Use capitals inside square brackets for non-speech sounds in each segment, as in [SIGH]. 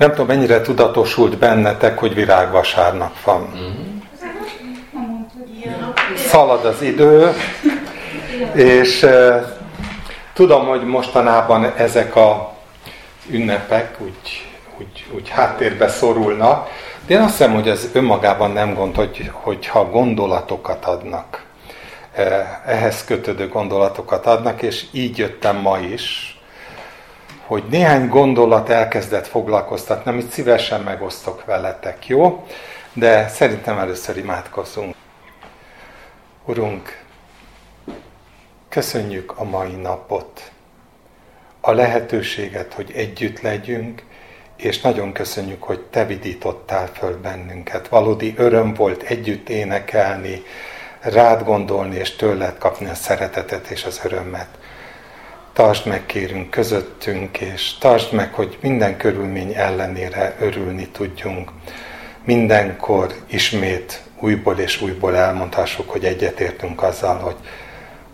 Nem tudom, mennyire tudatosult bennetek, hogy virágvasárnap van. Szalad az idő, és tudom, hogy mostanában ezek a ünnepek úgy, úgy, úgy háttérbe szorulnak, de én azt hiszem, hogy ez önmagában nem gond, hogy, hogyha gondolatokat adnak, ehhez kötődő gondolatokat adnak, és így jöttem ma is, hogy néhány gondolat elkezdett foglalkoztatni, amit szívesen megosztok veletek, jó? De szerintem először imádkozzunk. Urunk, köszönjük a mai napot, a lehetőséget, hogy együtt legyünk, és nagyon köszönjük, hogy Te vidítottál föl bennünket. Valódi öröm volt együtt énekelni, rád gondolni, és tőled kapni a szeretetet és az örömmet tartsd meg kérünk közöttünk, és tartsd meg, hogy minden körülmény ellenére örülni tudjunk. Mindenkor ismét újból és újból elmondhassuk, hogy egyetértünk azzal, hogy,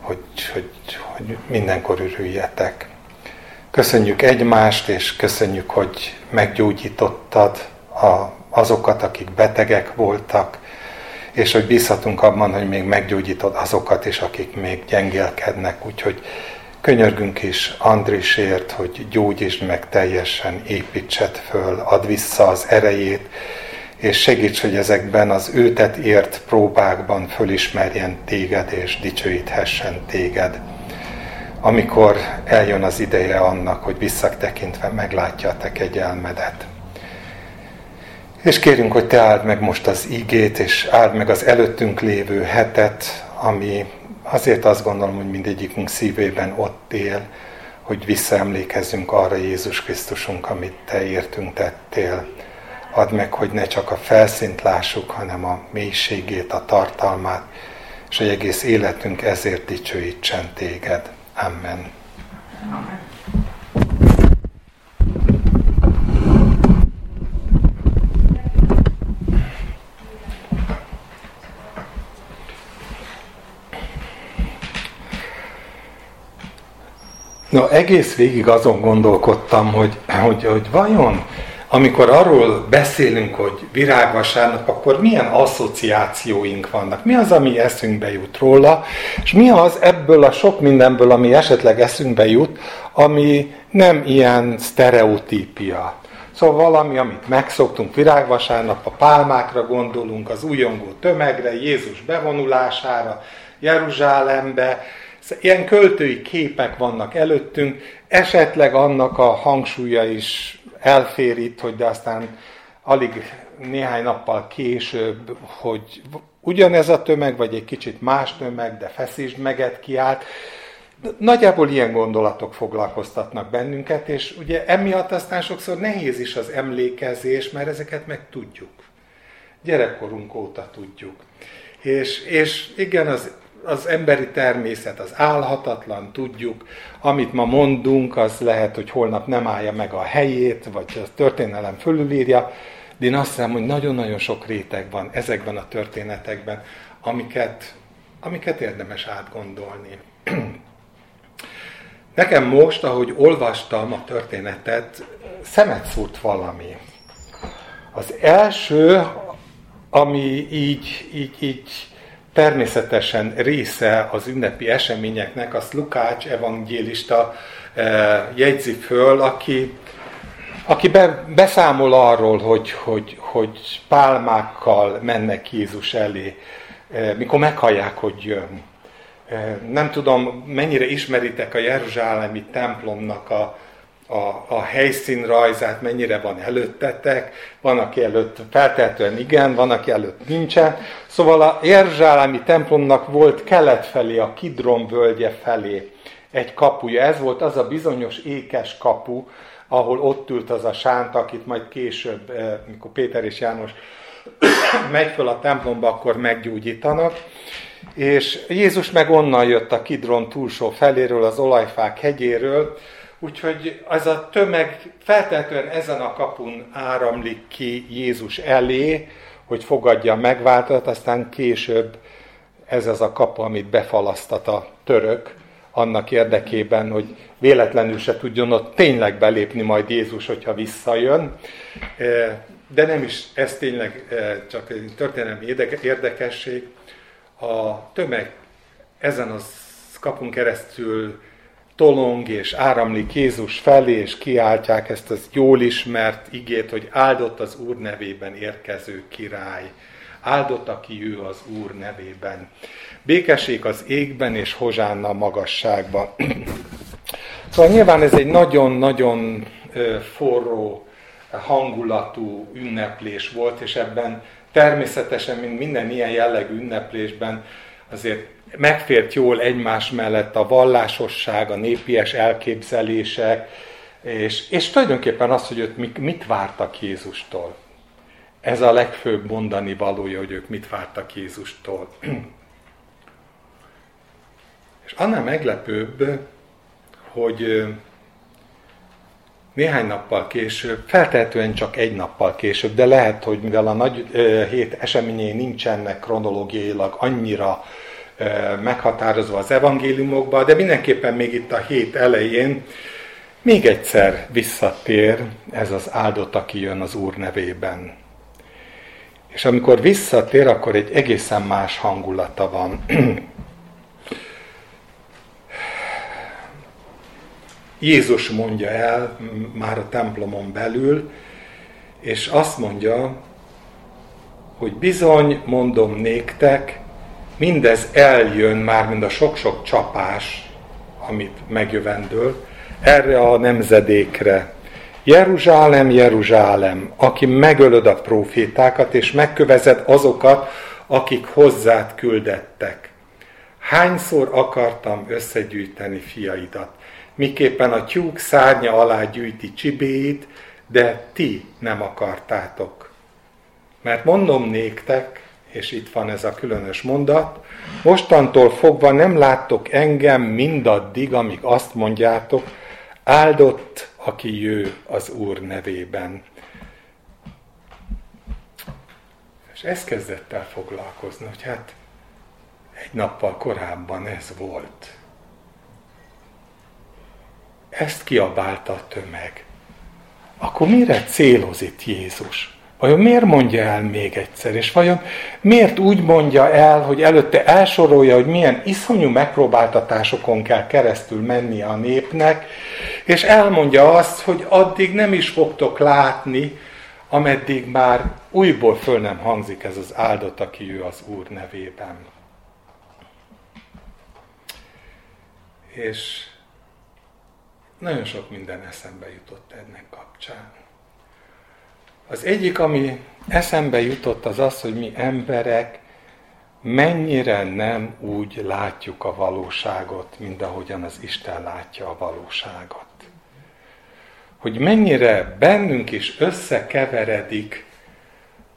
hogy, hogy, hogy mindenkor örüljetek. Köszönjük egymást, és köszönjük, hogy meggyógyítottad a, azokat, akik betegek voltak, és hogy bízhatunk abban, hogy még meggyógyítod azokat is, akik még gyengélkednek. Úgyhogy Könyörgünk is Andrisért, hogy gyógyítsd meg teljesen, építsed föl, add vissza az erejét, és segíts, hogy ezekben az őtet ért próbákban fölismerjen téged, és dicsőíthessen téged. Amikor eljön az ideje annak, hogy visszatekintve meglátja a te kegyelmedet. És kérünk, hogy te áld meg most az ígét, és áld meg az előttünk lévő hetet, ami azért azt gondolom, hogy mindegyikünk szívében ott él, hogy visszaemlékezzünk arra Jézus Krisztusunk, amit Te értünk tettél. Add meg, hogy ne csak a felszínt lássuk, hanem a mélységét, a tartalmát, és hogy egész életünk ezért dicsőítsen Téged. Amen. Amen. No, egész végig azon gondolkodtam, hogy, hogy, hogy vajon, amikor arról beszélünk, hogy virágvasárnap, akkor milyen asszociációink vannak? Mi az, ami eszünkbe jut róla? És mi az ebből a sok mindenből, ami esetleg eszünkbe jut, ami nem ilyen sztereotípia? Szóval valami, amit megszoktunk virágvasárnap, a pálmákra gondolunk, az újongó tömegre, Jézus bevonulására, Jeruzsálembe, Ilyen költői képek vannak előttünk, esetleg annak a hangsúlya is elfér itt, hogy de aztán alig néhány nappal később, hogy ugyanez a tömeg, vagy egy kicsit más tömeg, de feszítsd meget kiállt. Nagyjából ilyen gondolatok foglalkoztatnak bennünket, és ugye emiatt aztán sokszor nehéz is az emlékezés, mert ezeket meg tudjuk. Gyerekkorunk óta tudjuk. És, és igen, az az emberi természet az álhatatlan, tudjuk, amit ma mondunk, az lehet, hogy holnap nem állja meg a helyét, vagy a történelem fölülírja, de én azt hiszem, hogy nagyon-nagyon sok réteg van ezekben a történetekben, amiket, amiket érdemes átgondolni. [CLEARS THROAT] Nekem most, ahogy olvastam a történetet, szemet szúrt valami. Az első, ami így, így, így természetesen része az ünnepi eseményeknek, azt Lukács evangélista eh, jegyzi föl, aki, aki be, beszámol arról, hogy, hogy, hogy pálmákkal mennek Jézus elé, eh, mikor meghallják, hogy jön. Eh, nem tudom, mennyire ismeritek a Jeruzsálemi templomnak a, a, a helyszínrajzát mennyire van előttetek, van, aki előtt feltehetően igen, van, aki előtt nincsen. Szóval a Erzsálemi templomnak volt kelet felé, a Kidron völgye felé egy kapuja. Ez volt az a bizonyos ékes kapu, ahol ott ült az a sánt, akit majd később, eh, mikor Péter és János [COUGHS] megy föl a templomba, akkor meggyógyítanak. És Jézus meg onnan jött a Kidron túlsó feléről, az olajfák hegyéről, Úgyhogy ez a tömeg feltétlenül ezen a kapun áramlik ki Jézus elé, hogy fogadja a megváltat, aztán később ez az a kapu, amit befalasztat a török, annak érdekében, hogy véletlenül se tudjon ott tényleg belépni majd Jézus, hogyha visszajön. De nem is, ez tényleg csak egy történelmi érdekesség. A tömeg ezen az kapunk keresztül tolong és áramlik Jézus felé, és kiáltják ezt az jól ismert igét, hogy áldott az Úr nevében érkező király. Áldott, aki ő az Úr nevében. Békesség az égben, és hozsánna a magasságba. [CLEARS THROAT] szóval nyilván ez egy nagyon-nagyon forró, hangulatú ünneplés volt, és ebben természetesen, mint minden ilyen jellegű ünneplésben, azért megfért jól egymás mellett a vallásosság, a népies elképzelések, és, és tulajdonképpen az, hogy ők mit vártak Jézustól. Ez a legfőbb mondani valója, hogy ők mit vártak Jézustól. [CLEARS THROAT] És annál meglepőbb, hogy néhány nappal később, feltehetően csak egy nappal később, de lehet, hogy mivel a nagy hét eseményei nincsenek kronológiailag annyira meghatározva az evangéliumokban, de mindenképpen még itt a hét elején még egyszer visszatér ez az áldott, aki jön az Úr nevében. És amikor visszatér, akkor egy egészen más hangulata van. [CLEARS THROAT] Jézus mondja el már a templomon belül, és azt mondja, hogy bizony mondom néktek, mindez eljön már, mint a sok-sok csapás, amit megjövendől, erre a nemzedékre. Jeruzsálem, Jeruzsálem, aki megölöd a profétákat, és megkövezed azokat, akik hozzád küldettek. Hányszor akartam összegyűjteni fiaidat, miképpen a tyúk szárnya alá gyűjti csibéit, de ti nem akartátok. Mert mondom néktek, és itt van ez a különös mondat, mostantól fogva nem láttok engem mindaddig, amíg azt mondjátok, áldott, aki jő az Úr nevében. És ez kezdett el foglalkozni, hogy hát egy nappal korábban ez volt. Ezt kiabálta a tömeg. Akkor mire céloz itt Jézus? Vajon miért mondja el még egyszer? És vajon miért úgy mondja el, hogy előtte elsorolja, hogy milyen iszonyú megpróbáltatásokon kell keresztül menni a népnek, és elmondja azt, hogy addig nem is fogtok látni, ameddig már újból föl nem hangzik ez az áldott, aki ő az Úr nevében. És nagyon sok minden eszembe jutott ennek kapcsán. Az egyik, ami eszembe jutott, az az, hogy mi emberek mennyire nem úgy látjuk a valóságot, mint ahogyan az Isten látja a valóságot. Hogy mennyire bennünk is összekeveredik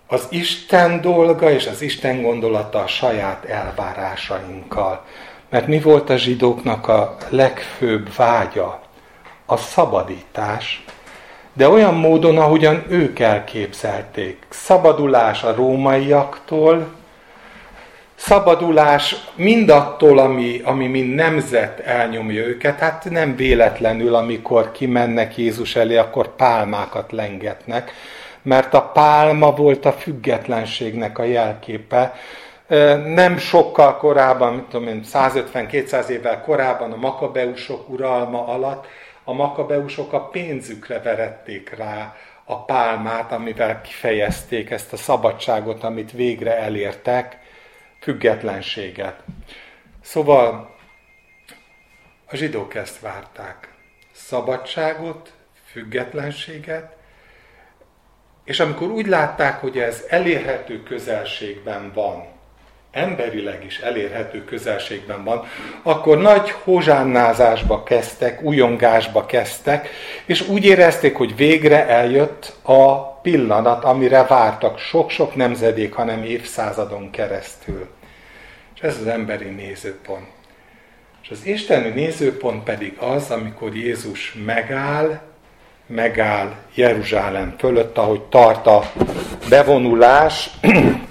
az Isten dolga és az Isten gondolata a saját elvárásainkkal. Mert mi volt a zsidóknak a legfőbb vágya? A szabadítás, de olyan módon, ahogyan ők elképzelték. Szabadulás a rómaiaktól, szabadulás mindattól, ami, ami mind nemzet elnyomja őket. Hát nem véletlenül, amikor kimennek Jézus elé, akkor pálmákat lengetnek, mert a pálma volt a függetlenségnek a jelképe. Nem sokkal korábban, mit tudom én, 150-200 évvel korábban a makabeusok uralma alatt a makabeusok a pénzükre verették rá a pálmát, amivel kifejezték ezt a szabadságot, amit végre elértek, függetlenséget. Szóval a zsidók ezt várták. Szabadságot, függetlenséget, és amikor úgy látták, hogy ez elérhető közelségben van, emberileg is elérhető közelségben van, akkor nagy hozsánnázásba kezdtek, újongásba kezdtek, és úgy érezték, hogy végre eljött a pillanat, amire vártak sok-sok nemzedék, hanem évszázadon keresztül. És ez az emberi nézőpont. És az isteni nézőpont pedig az, amikor Jézus megáll, megáll Jeruzsálem fölött, ahogy tart a bevonulás, [CLEARS THROAT]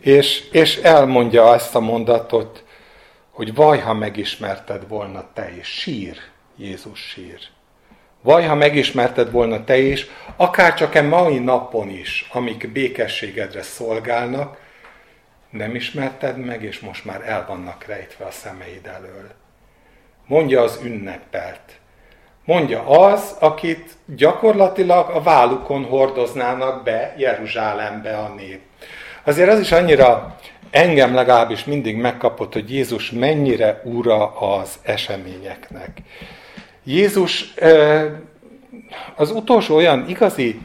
és, és elmondja ezt a mondatot, hogy vaj, ha megismerted volna te is. Sír, Jézus sír. Vaj, ha megismerted volna te is, akár csak e mai napon is, amik békességedre szolgálnak, nem ismerted meg, és most már el vannak rejtve a szemeid elől. Mondja az ünnepelt. Mondja az, akit gyakorlatilag a vállukon hordoznának be Jeruzsálembe a nép. Azért az is annyira engem legalábbis mindig megkapott, hogy Jézus mennyire ura az eseményeknek. Jézus az utolsó olyan igazi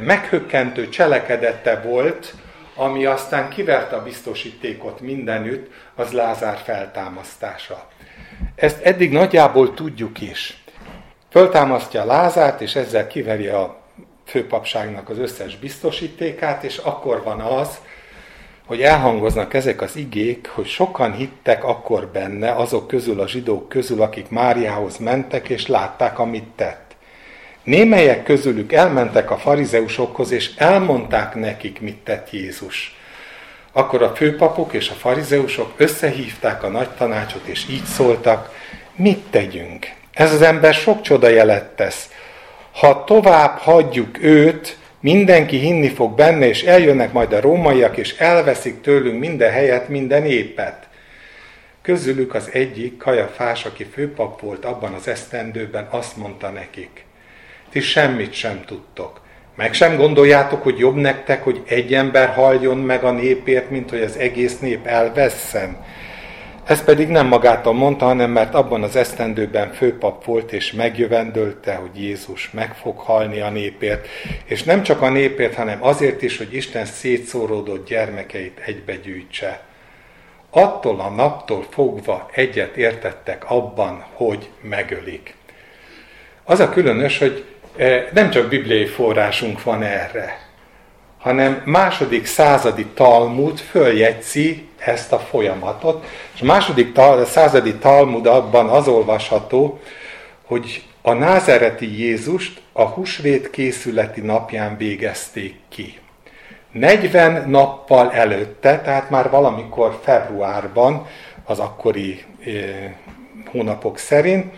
meghökkentő cselekedete volt, ami aztán kiverte a biztosítékot mindenütt, az Lázár feltámasztása. Ezt eddig nagyjából tudjuk is. Föltámasztja Lázárt, és ezzel kiveri a főpapságnak az összes biztosítékát, és akkor van az, hogy elhangoznak ezek az igék, hogy sokan hittek akkor benne, azok közül a zsidók közül, akik Máriához mentek, és látták, amit tett. Némelyek közülük elmentek a farizeusokhoz, és elmondták nekik, mit tett Jézus. Akkor a főpapok és a farizeusok összehívták a nagy tanácsot, és így szóltak, mit tegyünk? Ez az ember sok csoda jelet tesz. Ha tovább hagyjuk őt, mindenki hinni fog benne, és eljönnek majd a rómaiak, és elveszik tőlünk minden helyet, minden épet. Közülük az egyik, Kajafás, aki főpap volt abban az esztendőben, azt mondta nekik, ti semmit sem tudtok. Meg sem gondoljátok, hogy jobb nektek, hogy egy ember haljon meg a népért, mint hogy az egész nép elvesszen. Ez pedig nem magától mondta, hanem mert abban az esztendőben főpap volt, és megjövendölte, hogy Jézus meg fog halni a népért, és nem csak a népért, hanem azért is, hogy Isten szétszóródott gyermekeit egybegyűjtse. Attól a naptól fogva egyet értettek abban, hogy megölik. Az a különös, hogy eh, nem csak bibliai forrásunk van erre, hanem második századi Talmud följegyzi ezt a folyamatot, és a második tal, a századi Talmud abban az olvasható, hogy a názereti Jézust a husvét készületi napján végezték ki. 40 nappal előtte, tehát már valamikor februárban, az akkori eh, hónapok szerint,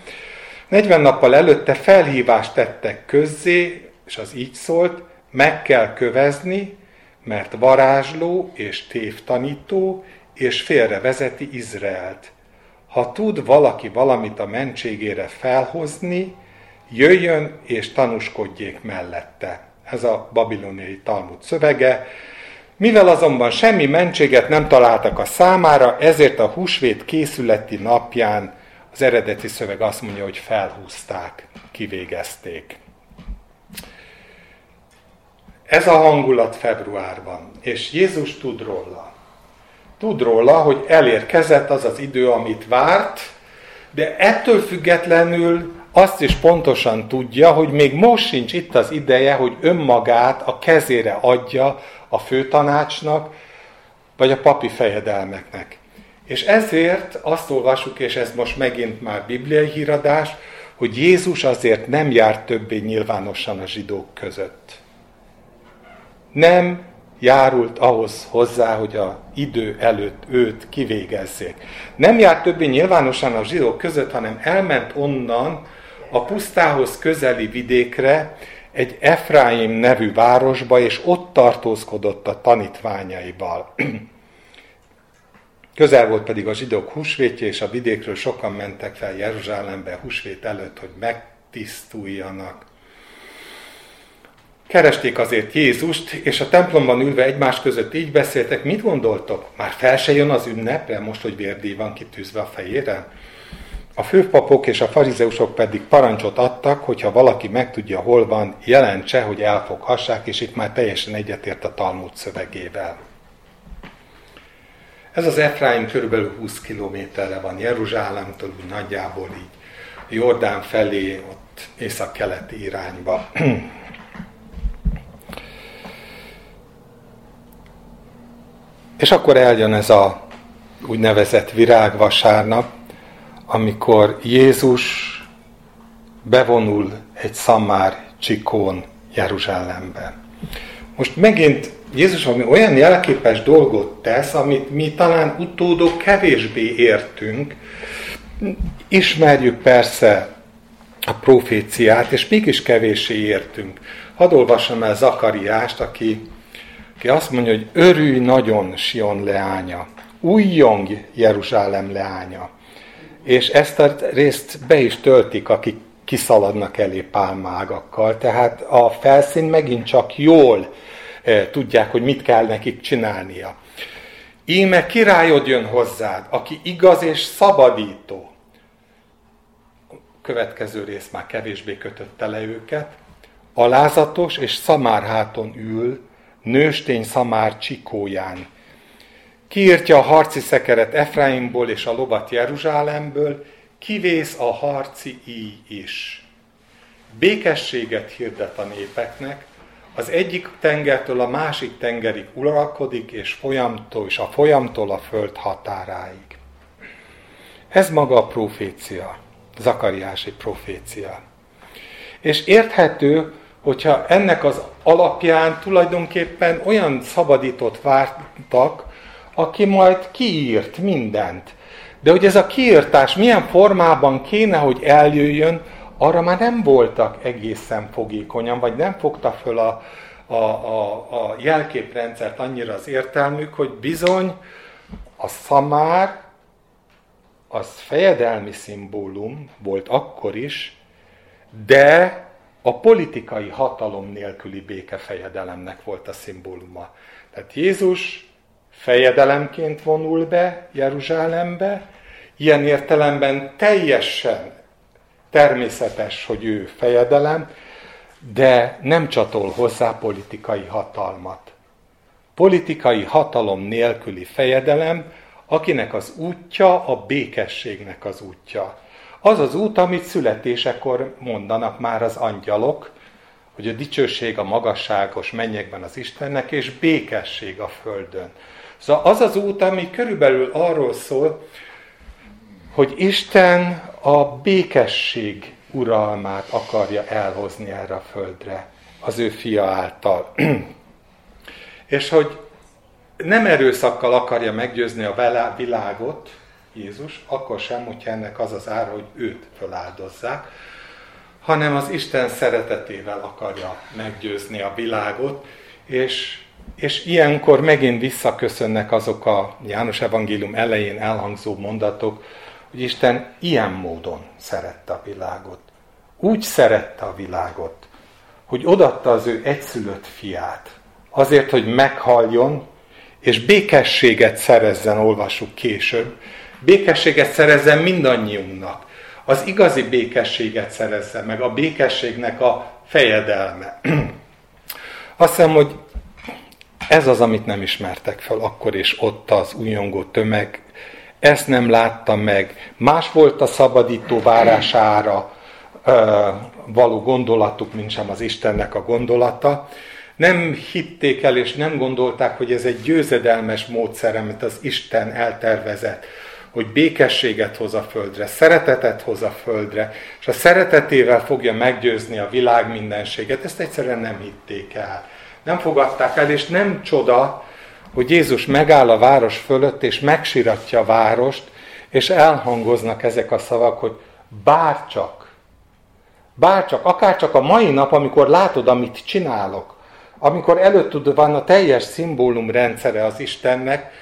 40 nappal előtte felhívást tettek közzé, és az így szólt, meg kell kövezni, mert varázsló és tévtanító, és félrevezeti Izraelt. Ha tud valaki valamit a mentségére felhozni, jöjjön és tanúskodjék mellette. Ez a babiloniai Talmud szövege. Mivel azonban semmi mentséget nem találtak a számára, ezért a húsvét készületi napján az eredeti szöveg azt mondja, hogy felhúzták, kivégezték. Ez a hangulat februárban, és Jézus tud róla. Tud róla, hogy elérkezett az az idő, amit várt, de ettől függetlenül azt is pontosan tudja, hogy még most sincs itt az ideje, hogy önmagát a kezére adja a főtanácsnak, vagy a papi fejedelmeknek. És ezért azt olvasjuk, és ez most megint már bibliai híradás, hogy Jézus azért nem járt többé nyilvánosan a zsidók között nem járult ahhoz hozzá, hogy a idő előtt őt kivégezzék. Nem járt többé nyilvánosan a zsidók között, hanem elment onnan a pusztához közeli vidékre, egy Efraim nevű városba, és ott tartózkodott a tanítványaival. [CLEARS THROAT] Közel volt pedig a zsidók húsvétje, és a vidékről sokan mentek fel Jeruzsálembe húsvét előtt, hogy megtisztuljanak. Keresték azért Jézust, és a templomban ülve egymás között így beszéltek, mit gondoltok? Már fel se jön az ünnepre, most, hogy vérdíj van kitűzve a fejére? A főpapok és a farizeusok pedig parancsot adtak, hogyha valaki megtudja, hol van, jelentse, hogy elfoghassák, és itt már teljesen egyetért a Talmud szövegével. Ez az Efraim körülbelül 20 kilométerre van Jeruzsálemtől, nagyjából így Jordán felé, ott észak-keleti irányba. [CLEARS THROAT] És akkor eljön ez a úgynevezett virágvasárnap, amikor Jézus bevonul egy szamár csikón Jeruzsálembe. Most megint Jézus ami olyan jelképes dolgot tesz, amit mi talán utódok kevésbé értünk. Ismerjük persze a proféciát, és mégis kevéssé értünk. Hadd olvassam el Zakariást, aki, aki azt mondja, hogy örülj nagyon Sion leánya, újjong Jeruzsálem leánya. És ezt a részt be is töltik, akik kiszaladnak elé pálmágakkal. Tehát a felszín megint csak jól e, tudják, hogy mit kell nekik csinálnia. Íme királyod jön hozzád, aki igaz és szabadító. A következő rész már kevésbé kötötte le őket. Alázatos és szamárháton ül, nőstény szamár csikóján. Kiírtja a harci szekeret Efraimból és a lovat Jeruzsálemből, kivész a harci íj is. Békességet hirdet a népeknek, az egyik tengertől a másik tengerig uralkodik, és, folyamtól, és a folyamtól a föld határáig. Ez maga a profécia, Zakariási profécia. És érthető, hogyha ennek az alapján tulajdonképpen olyan szabadított vártak, aki majd kiírt mindent. De hogy ez a kiírtás milyen formában kéne, hogy eljöjjön, arra már nem voltak egészen fogékonyan, vagy nem fogta föl a, a, a, a jelképrendszert annyira az értelmük, hogy bizony a szamár az fejedelmi szimbólum volt akkor is, de a politikai hatalom nélküli békefejedelemnek volt a szimbóluma. Tehát Jézus fejedelemként vonul be Jeruzsálembe, ilyen értelemben teljesen természetes, hogy ő fejedelem, de nem csatol hozzá politikai hatalmat. Politikai hatalom nélküli fejedelem, akinek az útja a békességnek az útja. Az az út, amit születésekor mondanak már az angyalok, hogy a dicsőség a magasságos mennyekben az Istennek, és békesség a földön. Szóval az az út, ami körülbelül arról szól, hogy Isten a békesség uralmát akarja elhozni erre a földre az ő fia által. [CLEARS THROAT] És hogy nem erőszakkal akarja meggyőzni a világot, Jézus, akkor sem, hogyha ennek az az ára, hogy őt föláldozzák, hanem az Isten szeretetével akarja meggyőzni a világot, és és ilyenkor megint visszaköszönnek azok a János Evangélium elején elhangzó mondatok, hogy Isten ilyen módon szerette a világot. Úgy szerette a világot, hogy odatta az ő egyszülött fiát, azért, hogy meghalljon, és békességet szerezzen, olvassuk később, békességet szerezzen mindannyiunknak. Az igazi békességet szerezzen meg, a békességnek a fejedelme. [CLEARS THROAT] Azt hiszem, hogy ez az, amit nem ismertek fel akkor és ott az újongó tömeg. Ezt nem látta meg. Más volt a szabadító várására való gondolatuk, mint sem az Istennek a gondolata. Nem hitték el és nem gondolták, hogy ez egy győzedelmes módszer, amit az Isten eltervezett, hogy békességet hoz a földre, szeretetet hoz a földre, és a szeretetével fogja meggyőzni a világ mindenséget. Ezt egyszerűen nem hitték el nem fogadták el, és nem csoda, hogy Jézus megáll a város fölött, és megsiratja a várost, és elhangoznak ezek a szavak, hogy bárcsak, bárcsak, akárcsak a mai nap, amikor látod, amit csinálok, amikor előtted van a teljes szimbólum rendszere az Istennek,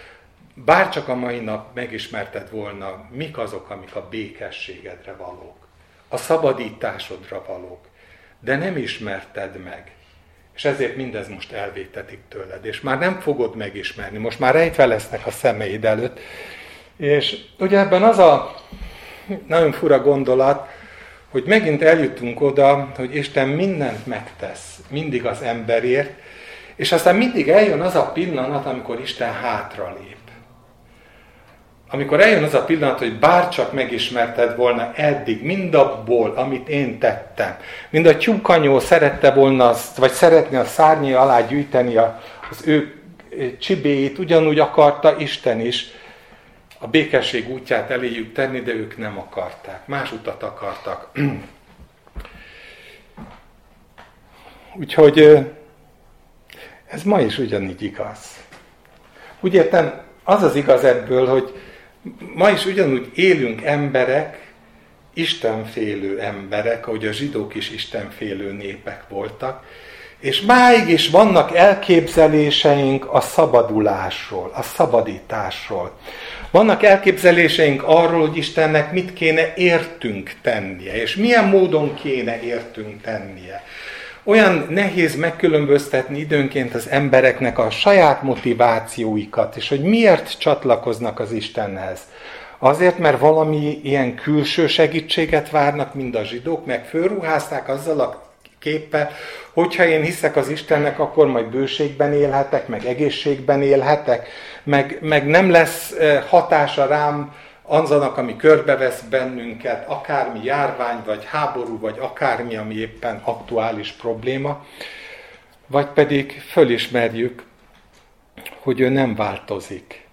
bárcsak a mai nap megismerted volna, mik azok, amik a békességedre valók, a szabadításodra valók, de nem ismerted meg. És ezért mindez most elvétetik tőled, és már nem fogod megismerni, most már rejtve lesznek a szemeid előtt. És ugye ebben az a nagyon fura gondolat, hogy megint eljutunk oda, hogy Isten mindent megtesz, mindig az emberért, és aztán mindig eljön az a pillanat, amikor Isten hátralép amikor eljön az a pillanat, hogy bárcsak megismerted volna eddig mindabból, amit én tettem, mind a tyúkanyó szerette volna, vagy szeretné a szárnyi alá gyűjteni az ő csibéit, ugyanúgy akarta Isten is a békesség útját eléjük tenni, de ők nem akarták. Más utat akartak. [CLEARS THROAT] Úgyhogy Ez ma is ugyanígy igaz. Úgy értem, az az igaz ebből, hogy ma is ugyanúgy élünk emberek, istenfélő emberek, ahogy a zsidók is istenfélő népek voltak, és máig is vannak elképzeléseink a szabadulásról, a szabadításról. Vannak elképzeléseink arról, hogy Istennek mit kéne értünk tennie, és milyen módon kéne értünk tennie. Olyan nehéz megkülönböztetni időnként az embereknek a saját motivációikat, és hogy miért csatlakoznak az Istenhez. Azért, mert valami ilyen külső segítséget várnak, mind a zsidók, meg fölruházták azzal a képpel, hogyha én hiszek az Istennek, akkor majd bőségben élhetek, meg egészségben élhetek, meg, meg nem lesz eh, hatása rám anzanak, ami körbevesz bennünket, akármi járvány, vagy háború, vagy akármi, ami éppen aktuális probléma, vagy pedig fölismerjük, hogy ő nem változik.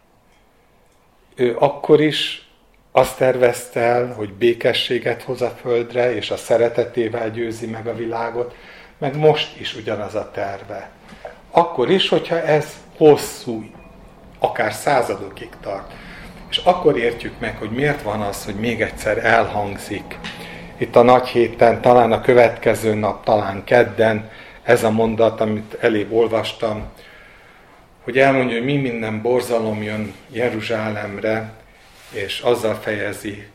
Ő akkor is azt tervezte el, hogy békességet hoz a földre, és a szeretetével győzi meg a világot, meg most is ugyanaz a terve. Akkor is, hogyha ez hosszú, akár századokig tart. És akkor értjük meg, hogy miért van az, hogy még egyszer elhangzik. Itt a nagy héten, talán a következő nap, talán kedden, ez a mondat, amit elébb olvastam, hogy elmondja, hogy mi minden borzalom jön Jeruzsálemre, és azzal fejezi,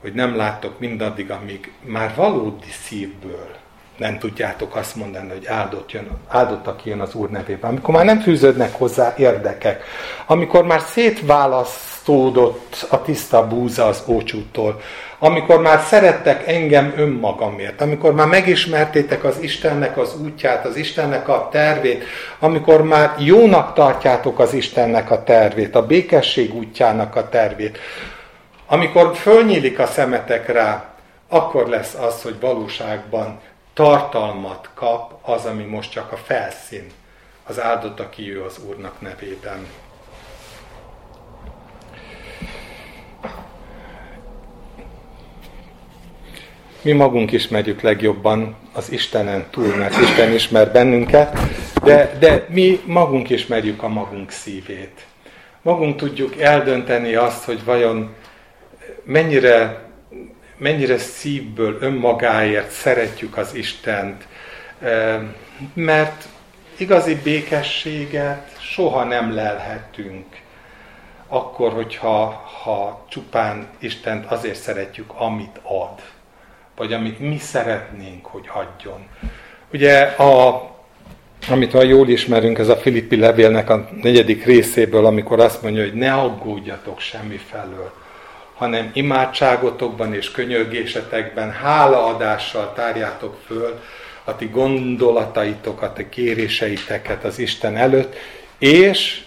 hogy nem láttok mindaddig, amíg már valódi szívből nem tudjátok azt mondani, hogy áldott, jön, áldottak jön az Úr nevében. Amikor már nem fűződnek hozzá érdekek, amikor már szétválasztódott a tiszta búza az ócsútól, amikor már szerettek engem önmagamért, amikor már megismertétek az Istennek az útját, az Istennek a tervét, amikor már jónak tartjátok az Istennek a tervét, a békesség útjának a tervét, amikor fölnyílik a szemetek rá, akkor lesz az, hogy valóságban tartalmat kap az, ami most csak a felszín. Az áldott, aki ő az Úrnak nevében. Mi magunk ismerjük legjobban az Istenen túl, mert Isten ismer bennünket, de, de mi magunk ismerjük a magunk szívét. Magunk tudjuk eldönteni azt, hogy vajon mennyire mennyire szívből, önmagáért szeretjük az Istent, mert igazi békességet soha nem lelhetünk, akkor, hogyha ha csupán Istent azért szeretjük, amit ad, vagy amit mi szeretnénk, hogy adjon. Ugye, a, amit ha jól ismerünk, ez a Filippi levélnek a negyedik részéből, amikor azt mondja, hogy ne aggódjatok semmi felől, hanem imádságotokban és könyörgésetekben hálaadással tárjátok föl a ti gondolataitokat, a kéréseiteket az Isten előtt, és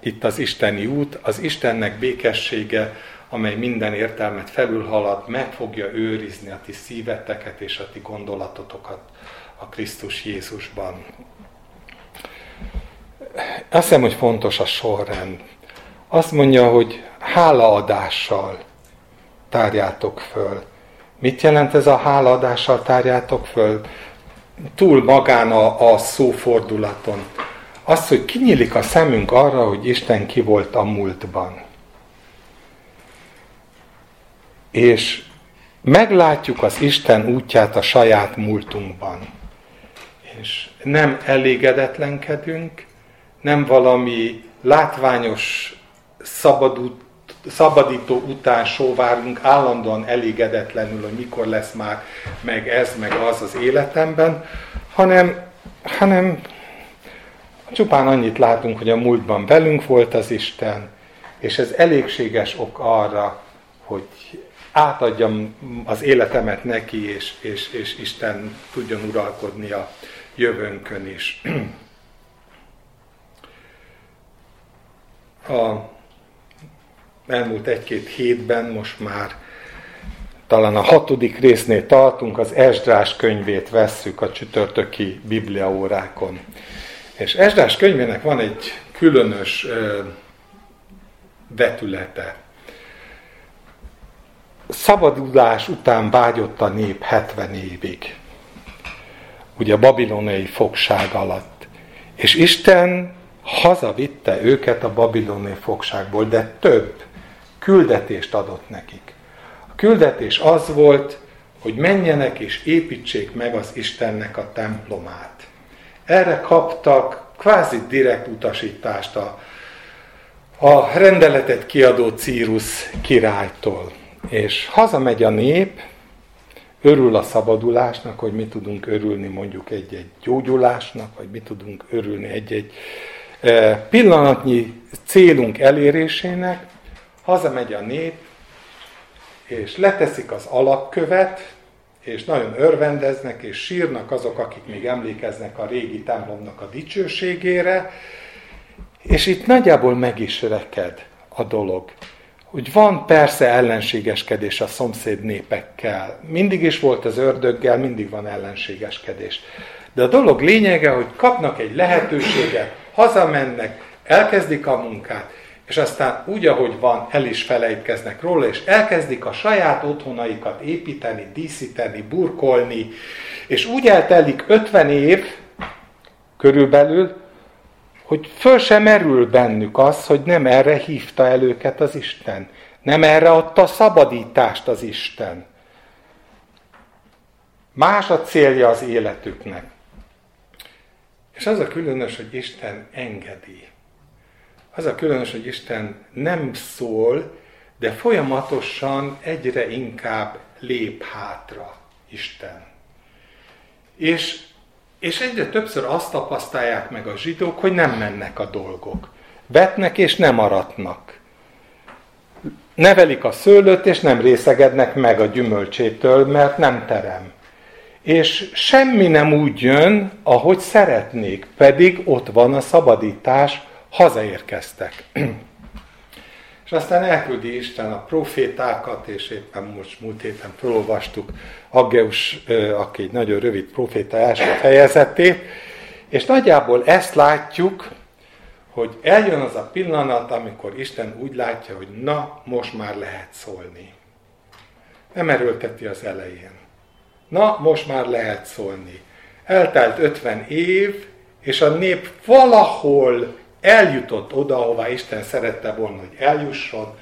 itt az Isteni út, az Istennek békessége, amely minden értelmet felülhalad, meg fogja őrizni a ti szíveteket és a ti gondolatotokat a Krisztus Jézusban. Azt hiszem, hogy fontos a sorrend. Azt mondja, hogy hálaadással tárjátok föl. Mit jelent ez a hálaadással tárjátok föl? Túl magán a, a szófordulaton. Az, hogy kinyílik a szemünk arra, hogy Isten ki volt a múltban. És meglátjuk az Isten útját a saját múltunkban. És nem elégedetlenkedünk, nem valami látványos szabadult, szabadító után sóvárunk állandóan elégedetlenül, hogy mikor lesz már meg ez, meg az az életemben, hanem, hanem csupán annyit látunk, hogy a múltban velünk volt az Isten, és ez elégséges ok arra, hogy átadjam az életemet neki, és, és, és Isten tudjon uralkodni a jövőnkön is. [CLEARS THROAT] A elmúlt egy-két hétben most már talán a hatodik résznél tartunk, az Esdrás könyvét vesszük a csütörtöki bibliaórákon. És Esdrás könyvének van egy különös ö, vetülete. Szabadulás után vágyott a nép 70 évig. Ugye babilonai fogság alatt. És Isten hazavitte őket a babiloni fogságból, de több küldetést adott nekik. A küldetés az volt, hogy menjenek és építsék meg az Istennek a templomát. Erre kaptak kvázi direkt utasítást a, a rendeletet kiadó Círus királytól. És hazamegy a nép, örül a szabadulásnak, hogy mi tudunk örülni mondjuk egy-egy gyógyulásnak, vagy mi tudunk örülni egy-egy e, pillanatnyi célunk elérésének, hazamegy a nép, és leteszik az alapkövet, és nagyon örvendeznek, és sírnak azok, akik még emlékeznek a régi templomnak a dicsőségére, és itt nagyjából meg is reked a dolog. Hogy van persze ellenségeskedés a szomszéd népekkel. Mindig is volt az ördöggel, mindig van ellenségeskedés. De a dolog lényege, hogy kapnak egy lehetőséget, hazamennek, elkezdik a munkát, és aztán úgy, ahogy van, el is felejtkeznek róla, és elkezdik a saját otthonaikat építeni, díszíteni, burkolni, és úgy eltelik 50 év körülbelül, hogy föl sem merül bennük az, hogy nem erre hívta el őket az Isten. Nem erre adta szabadítást az Isten. Más a célja az életüknek. És az a különös, hogy Isten engedi. Az a különös, hogy Isten nem szól, de folyamatosan egyre inkább lép hátra Isten. És, és egyre többször azt tapasztalják meg a zsidók, hogy nem mennek a dolgok. Vetnek és nem aratnak. Nevelik a szőlőt, és nem részegednek meg a gyümölcsétől, mert nem terem. És semmi nem úgy jön, ahogy szeretnék, pedig ott van a szabadítás, hazaérkeztek. [CLEARS THROAT] és aztán elküldi Isten a profétákat, és éppen most múlt héten felolvastuk Aggeus, aki egy nagyon rövid proféta első fejezetét, és nagyjából ezt látjuk, hogy eljön az a pillanat, amikor Isten úgy látja, hogy na, most már lehet szólni. Nem erőlteti az elején. Na, most már lehet szólni. Eltelt 50 év, és a nép valahol eljutott oda, ahová Isten szerette volna, hogy eljusson,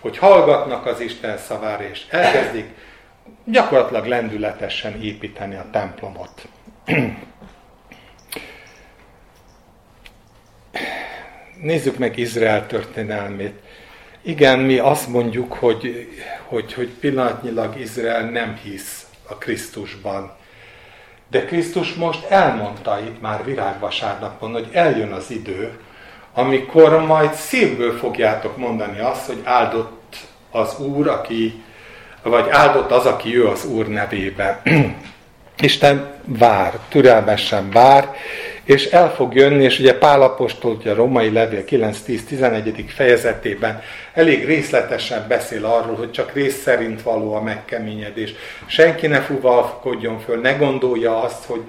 hogy hallgatnak az Isten szavára, és elkezdik gyakorlatilag lendületesen építeni a templomot. Nézzük meg Izrael történelmét. Igen, mi azt mondjuk, hogy, hogy, hogy pillanatnyilag Izrael nem hisz a Krisztusban. De Krisztus most elmondta itt már virágvasárnapon, hogy eljön az idő, amikor majd szívből fogjátok mondani azt, hogy áldott az Úr, aki, vagy áldott az, aki ő az Úr nevében. [CLEARS THROAT] Isten vár, türelmesen vár, és el fog jönni, és ugye Pál Apostol, ugye a Romai Levél 9-10-11. fejezetében elég részletesen beszél arról, hogy csak rész szerint való a megkeményedés. Senki ne fuvalkodjon föl, ne gondolja azt, hogy,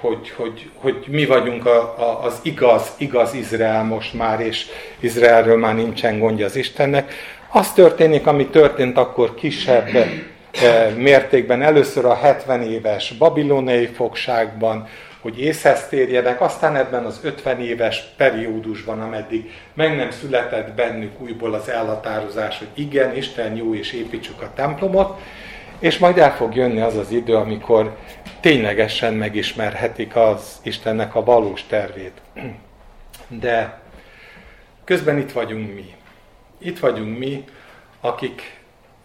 hogy, hogy, hogy mi vagyunk a, a, az igaz, igaz Izrael most már, és Izraelről már nincsen gondja az Istennek. Az történik, ami történt akkor kisebb eh, mértékben, először a 70 éves babilonai fogságban, hogy észhez térjenek, aztán ebben az 50 éves periódusban, ameddig meg nem született bennük újból az elhatározás, hogy igen, Isten jó, és építsük a templomot, és majd el fog jönni az az idő, amikor ténylegesen megismerhetik az Istennek a valós tervét. De közben itt vagyunk mi. Itt vagyunk mi, akik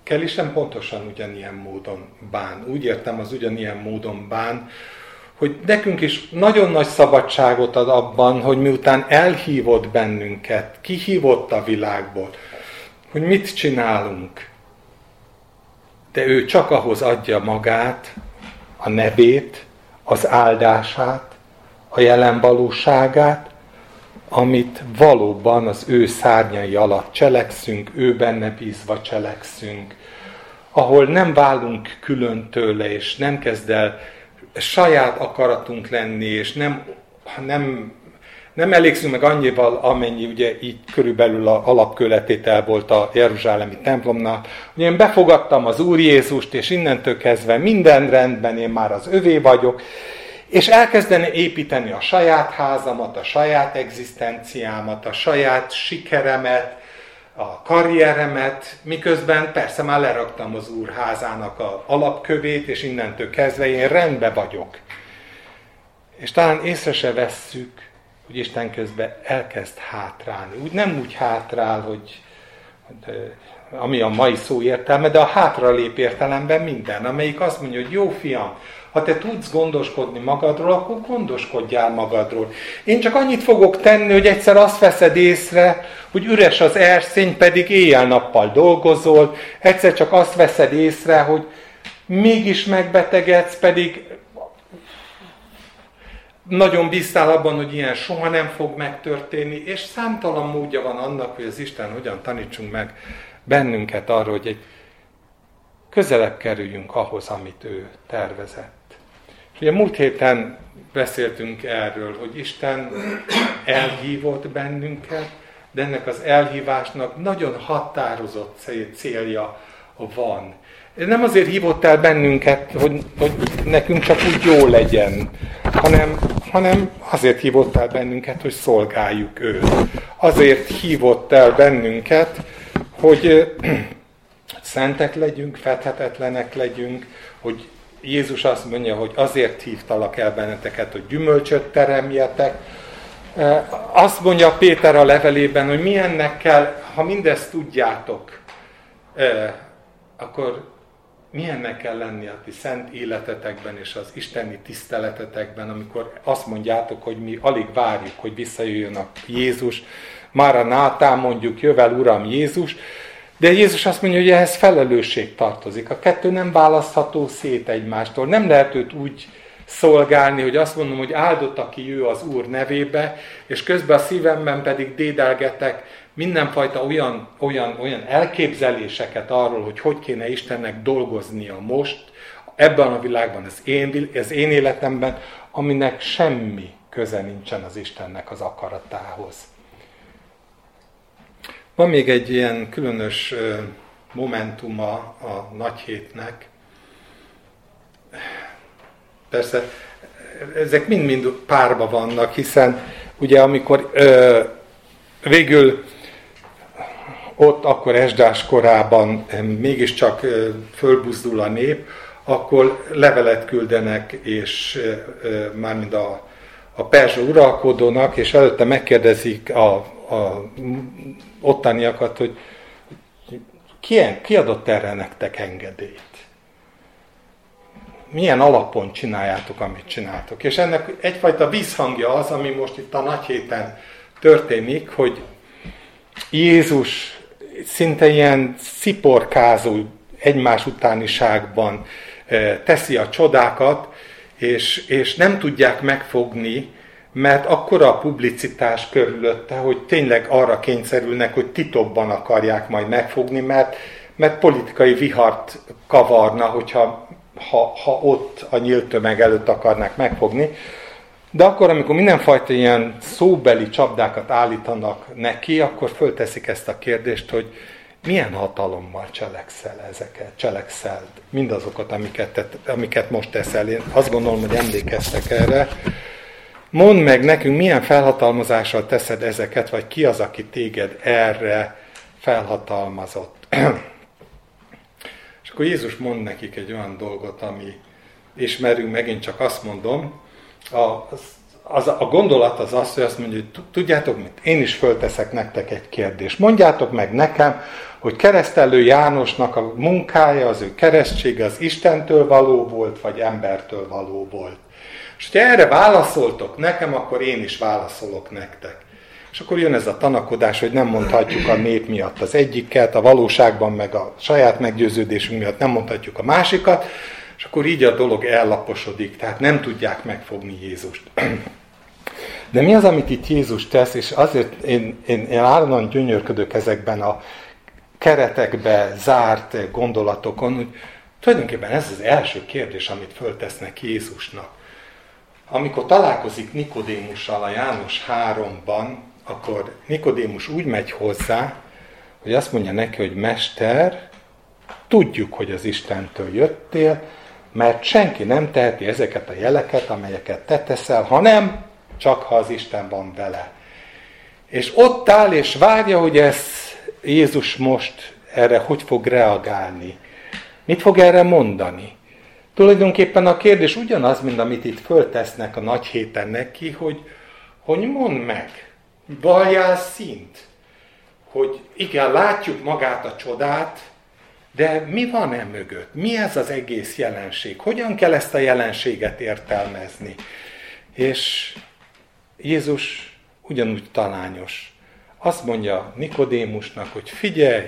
kell Isten pontosan ugyanilyen módon bán. Úgy értem, az ugyanilyen módon bán, hogy nekünk is nagyon nagy szabadságot ad abban, hogy miután elhívott bennünket, kihívott a világból, hogy mit csinálunk. De ő csak ahhoz adja magát, a nevét, az áldását, a jelen valóságát, amit valóban az ő szárnyai alatt cselekszünk, ő benne bízva cselekszünk, ahol nem válunk külön tőle, és nem kezd el saját akaratunk lenni, és nem, nem, nem elégszünk meg annyival, amennyi ugye így körülbelül a alapköletétel volt a Jeruzsálemi templomnál, hogy én befogadtam az Úr Jézust, és innentől kezdve minden rendben, én már az övé vagyok, és elkezdeni építeni a saját házamat, a saját egzisztenciámat, a saját sikeremet, a karrieremet, miközben persze már leraktam az úr házának a alapkövét, és innentől kezdve én rendbe vagyok. És talán észre se vesszük, hogy Isten közben elkezd hátrálni. Úgy nem úgy hátrál, hogy ami a mai szó értelme, de a hátralép értelemben minden, amelyik azt mondja, hogy jó fiam, ha te tudsz gondoskodni magadról, akkor gondoskodjál magadról. Én csak annyit fogok tenni, hogy egyszer azt veszed észre, hogy üres az erszény, pedig éjjel-nappal dolgozol, egyszer csak azt veszed észre, hogy mégis megbetegedsz, pedig nagyon bíztál abban, hogy ilyen soha nem fog megtörténni, és számtalan módja van annak, hogy az Isten hogyan tanítsunk meg bennünket arra, hogy egy közelebb kerüljünk ahhoz, amit ő tervezett. És ugye múlt héten beszéltünk erről, hogy Isten elhívott bennünket, de ennek az elhívásnak nagyon határozott célja van. Nem azért hívott el bennünket, hogy, hogy nekünk csak úgy jó legyen, hanem, hanem azért hívott el bennünket, hogy szolgáljuk őt. Azért hívott el bennünket, hogy [CLEARS THROAT] szentek legyünk, fethetetlenek legyünk, hogy Jézus azt mondja, hogy azért hívtalak el benneteket, hogy gyümölcsöt teremjetek. Azt mondja Péter a levelében, hogy milyennek kell, ha mindezt tudjátok, akkor milyennek kell lenni a ti szent életetekben és az isteni tiszteletetekben, amikor azt mondjátok, hogy mi alig várjuk, hogy visszajöjjön a Jézus, már a nátán mondjuk, jövel Uram Jézus, de Jézus azt mondja, hogy ehhez felelősség tartozik. A kettő nem választható szét egymástól. Nem lehet őt úgy szolgálni, hogy azt mondom, hogy áldott, aki ő az Úr nevébe, és közben a szívemben pedig dédelgetek mindenfajta olyan, olyan, olyan elképzeléseket arról, hogy hogy kéne Istennek dolgoznia most, ebben a világban, az én, az én életemben, aminek semmi köze nincsen az Istennek az akaratához. Van még egy ilyen különös momentuma a nagy hétnek. Persze ezek mind-mind párba vannak, hiszen ugye amikor ö, végül ott akkor Esdás korában mégiscsak fölbuzdul a nép, akkor levelet küldenek, és mármint a, a perzsa uralkodónak, és előtte megkérdezik a, a ottaniakat, hogy ki, ki adott erre nektek engedélyt? Milyen alapon csináljátok, amit csináltok? És ennek egyfajta vízhangja az, ami most itt a nagy héten történik, hogy Jézus szinte ilyen sziporkázó egymás utániságban eh, teszi a csodákat, és, és nem tudják megfogni, mert akkora a publicitás körülötte, hogy tényleg arra kényszerülnek, hogy titokban akarják majd megfogni, mert, mert politikai vihart kavarna, hogyha ha, ha ott a nyílt tömeg előtt akarnák megfogni. De akkor, amikor mindenfajta ilyen szóbeli csapdákat állítanak neki, akkor fölteszik ezt a kérdést, hogy milyen hatalommal cselekszel ezeket, cselekszel mindazokat, amiket, amiket most teszel. Én azt gondolom, hogy emlékeztek erre, Mondd meg nekünk, milyen felhatalmazással teszed ezeket, vagy ki az, aki téged erre felhatalmazott. [CLEARS THROAT] És akkor Jézus mond nekik egy olyan dolgot, ami ismerünk, megint csak azt mondom, a, az, a gondolat az az, hogy azt mondja, hogy tudjátok mit, én is fölteszek nektek egy kérdést. Mondjátok meg nekem, hogy keresztelő Jánosnak a munkája, az ő keresztsége az Istentől való volt, vagy embertől való volt. És ha erre válaszoltok nekem, akkor én is válaszolok nektek. És akkor jön ez a tanakodás, hogy nem mondhatjuk a nép miatt az egyiket, a valóságban meg a saját meggyőződésünk miatt nem mondhatjuk a másikat, és akkor így a dolog ellaposodik, tehát nem tudják megfogni Jézust. [CLEARS THROAT] De mi az, amit itt Jézus tesz, és azért én, én, én állandóan gyönyörködök ezekben a keretekbe zárt gondolatokon, hogy tulajdonképpen ez az első kérdés, amit föltesznek Jézusnak. Amikor találkozik Nikodémussal a János 3-ban, akkor Nikodémus úgy megy hozzá, hogy azt mondja neki, hogy Mester, tudjuk, hogy az Istentől jöttél, mert senki nem teheti ezeket a jeleket, amelyeket te teszel, hanem csak ha az Isten van vele. És ott áll és várja, hogy ez Jézus most erre hogy fog reagálni. Mit fog erre mondani? Tulajdonképpen a kérdés ugyanaz, mint amit itt föltesznek a nagy héten neki, hogy, hogy mondd meg, valljál szint, hogy igen, látjuk magát a csodát, de mi van e mögött? Mi ez az egész jelenség? Hogyan kell ezt a jelenséget értelmezni? És Jézus ugyanúgy talányos. Azt mondja Nikodémusnak, hogy figyelj,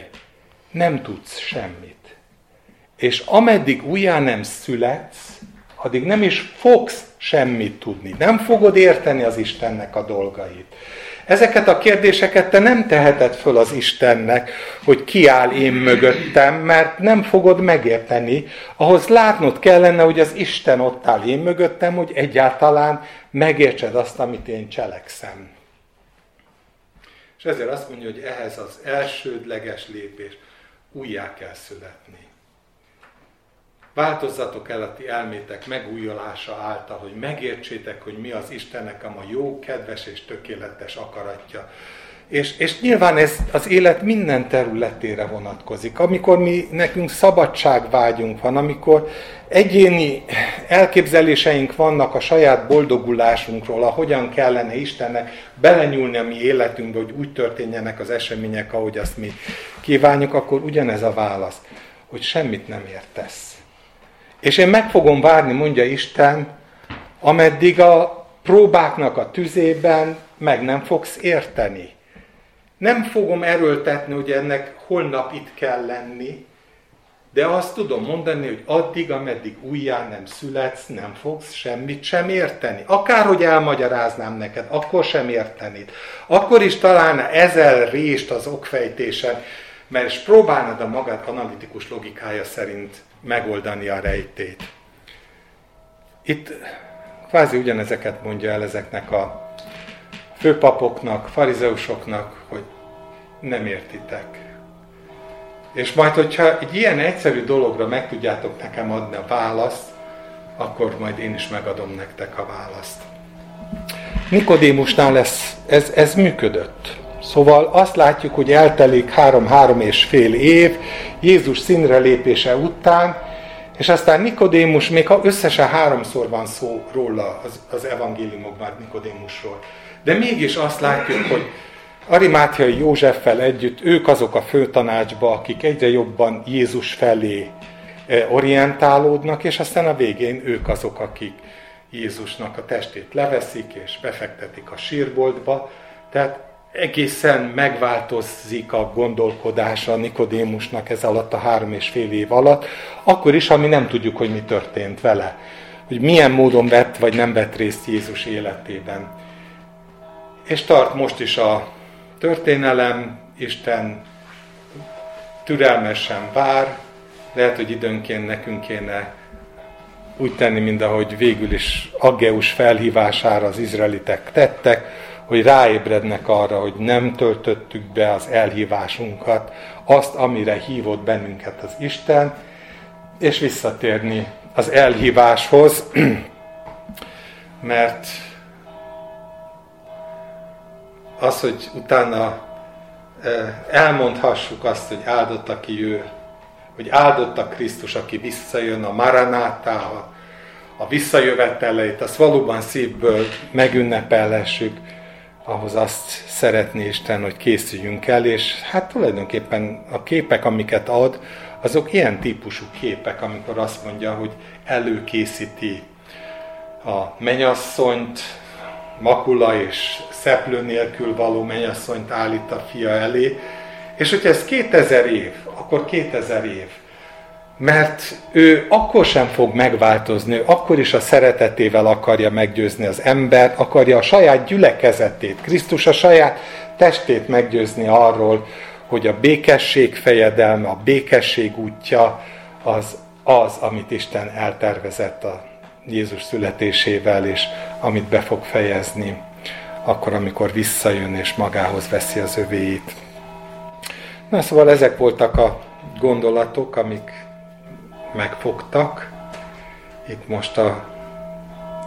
nem tudsz semmit. És ameddig újjá nem születsz, addig nem is fogsz semmit tudni. Nem fogod érteni az Istennek a dolgait. Ezeket a kérdéseket te nem teheted föl az Istennek, hogy kiáll én mögöttem, mert nem fogod megérteni. Ahhoz látnod kellene, hogy az Isten ott áll én mögöttem, hogy egyáltalán megértsed azt, amit én cselekszem. És ezért azt mondja, hogy ehhez az elsődleges lépés, újjá kell születni. Változzatok el a ti elmétek megújulása által, hogy megértsétek, hogy mi az Istennek a jó, kedves és tökéletes akaratja. És, és nyilván ez az élet minden területére vonatkozik. Amikor mi nekünk szabadságvágyunk van, amikor egyéni elképzeléseink vannak a saját boldogulásunkról, a hogyan kellene Istennek belenyúlni a mi életünkbe, hogy úgy történjenek az események, ahogy azt mi kívánjuk, akkor ugyanez a válasz, hogy semmit nem értesz. És én meg fogom várni, mondja Isten, ameddig a próbáknak a tüzében meg nem fogsz érteni. Nem fogom erőltetni, hogy ennek holnap itt kell lenni, de azt tudom mondani, hogy addig, ameddig újjá nem születsz, nem fogsz semmit sem érteni. Akárhogy elmagyaráznám neked, akkor sem értenéd. Akkor is találna ezer rést az okfejtésen, mert is próbálnád a magad analitikus logikája szerint megoldani a rejtét. Itt kvázi ugyanezeket mondja el ezeknek a főpapoknak, farizeusoknak, hogy nem értitek. És majd, hogyha egy ilyen egyszerű dologra meg tudjátok nekem adni a választ, akkor majd én is megadom nektek a választ. Nikodémusnál ez, ez, ez működött. Szóval azt látjuk, hogy eltelik három-három és fél év Jézus színre lépése után, és aztán Nikodémus, még összesen háromszor van szó róla az, az evangéliumokban Nikodémusról, de mégis azt látjuk, hogy Arimátiai Józseffel együtt ők azok a főtanácsba, akik egyre jobban Jézus felé eh, orientálódnak, és aztán a végén ők azok, akik Jézusnak a testét leveszik és befektetik a sírboltba. Tehát egészen megváltozik a gondolkodása Nikodémusnak ez alatt a három és fél év alatt, akkor is, ami nem tudjuk, hogy mi történt vele. Hogy milyen módon vett vagy nem vett részt Jézus életében. És tart most is a történelem, Isten türelmesen vár, lehet, hogy időnként nekünk kéne úgy tenni, mint ahogy végül is Aggeus felhívására az izraelitek tettek, hogy ráébrednek arra, hogy nem töltöttük be az elhívásunkat, azt, amire hívott bennünket az Isten, és visszatérni az elhíváshoz, [CLEARS THROAT] mert az, hogy utána elmondhassuk azt, hogy áldott, aki ő, hogy áldott a Krisztus, aki visszajön a Maranátá, a, visszajöveteleit, azt valóban szívből megünnepellessük, ahhoz azt szeretné Isten, hogy készüljünk el, és hát tulajdonképpen a képek, amiket ad, azok ilyen típusú képek, amikor azt mondja, hogy előkészíti a menyasszonyt, makula és szeplő nélkül való menyasszonyt állít a fia elé, és hogyha ez 2000 év, akkor 2000 év mert ő akkor sem fog megváltozni, ő akkor is a szeretetével akarja meggyőzni az embert, akarja a saját gyülekezetét, Krisztus a saját testét meggyőzni arról, hogy a békesség fejedelme, a békesség útja az az, amit Isten eltervezett a Jézus születésével, és amit be fog fejezni akkor, amikor visszajön és magához veszi az övéit. Na szóval ezek voltak a gondolatok, amik megfogtak, itt most a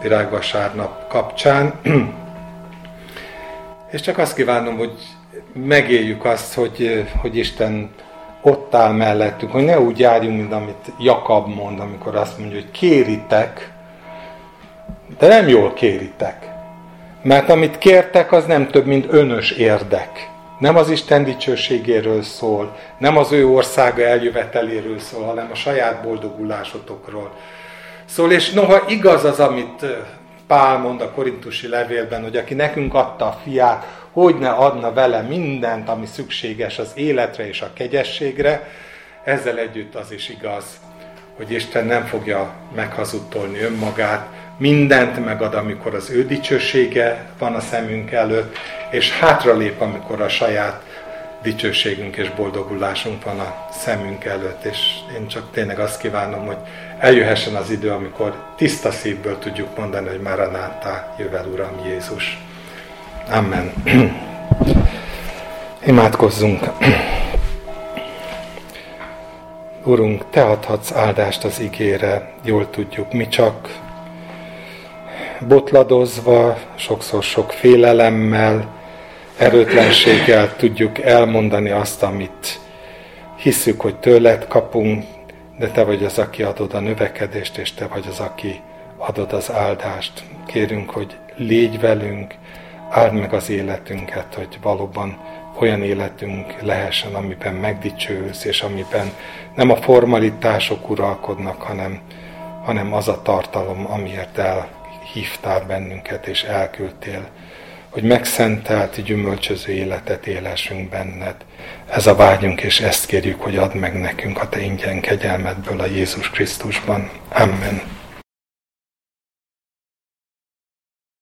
virágvasárnap kapcsán. [CLEARS THROAT] És csak azt kívánom, hogy megéljük azt, hogy, hogy Isten ott áll mellettünk, hogy ne úgy járjunk, mint amit Jakab mond, amikor azt mondja, hogy kéritek, de nem jól kéritek. Mert amit kértek, az nem több, mint önös érdek. Nem az Isten dicsőségéről szól, nem az ő országa eljöveteléről szól, hanem a saját boldogulásotokról szól. És noha igaz az, amit Pál mond a korintusi levélben, hogy aki nekünk adta a fiát, hogy ne adna vele mindent, ami szükséges az életre és a kegyességre, ezzel együtt az is igaz, hogy Isten nem fogja meghazudtolni önmagát, mindent megad, amikor az ő dicsősége van a szemünk előtt, és hátralép, amikor a saját dicsőségünk és boldogulásunk van a szemünk előtt, és én csak tényleg azt kívánom, hogy eljöhessen az idő, amikor tiszta szívből tudjuk mondani, hogy Maranátá, jövel Uram Jézus. Amen. [CLEARS THROAT] Imádkozzunk. [CLEARS THROAT] Urunk, Te adhatsz áldást az igére, jól tudjuk, mi csak botladozva, sokszor sok félelemmel, erőtlenséggel tudjuk elmondani azt, amit hiszük, hogy tőled kapunk, de Te vagy az, aki adod a növekedést, és Te vagy az, aki adod az áldást. Kérünk, hogy légy velünk, áld meg az életünket, hogy valóban olyan életünk lehessen, amiben megdicsőülsz, és amiben nem a formalitások uralkodnak, hanem, hanem az a tartalom, amiért elhívtál bennünket, és elküldtél, hogy megszentelt, gyümölcsöző életet élessünk benned. Ez a vágyunk, és ezt kérjük, hogy add meg nekünk a Te ingyen kegyelmedből a Jézus Krisztusban. Amen.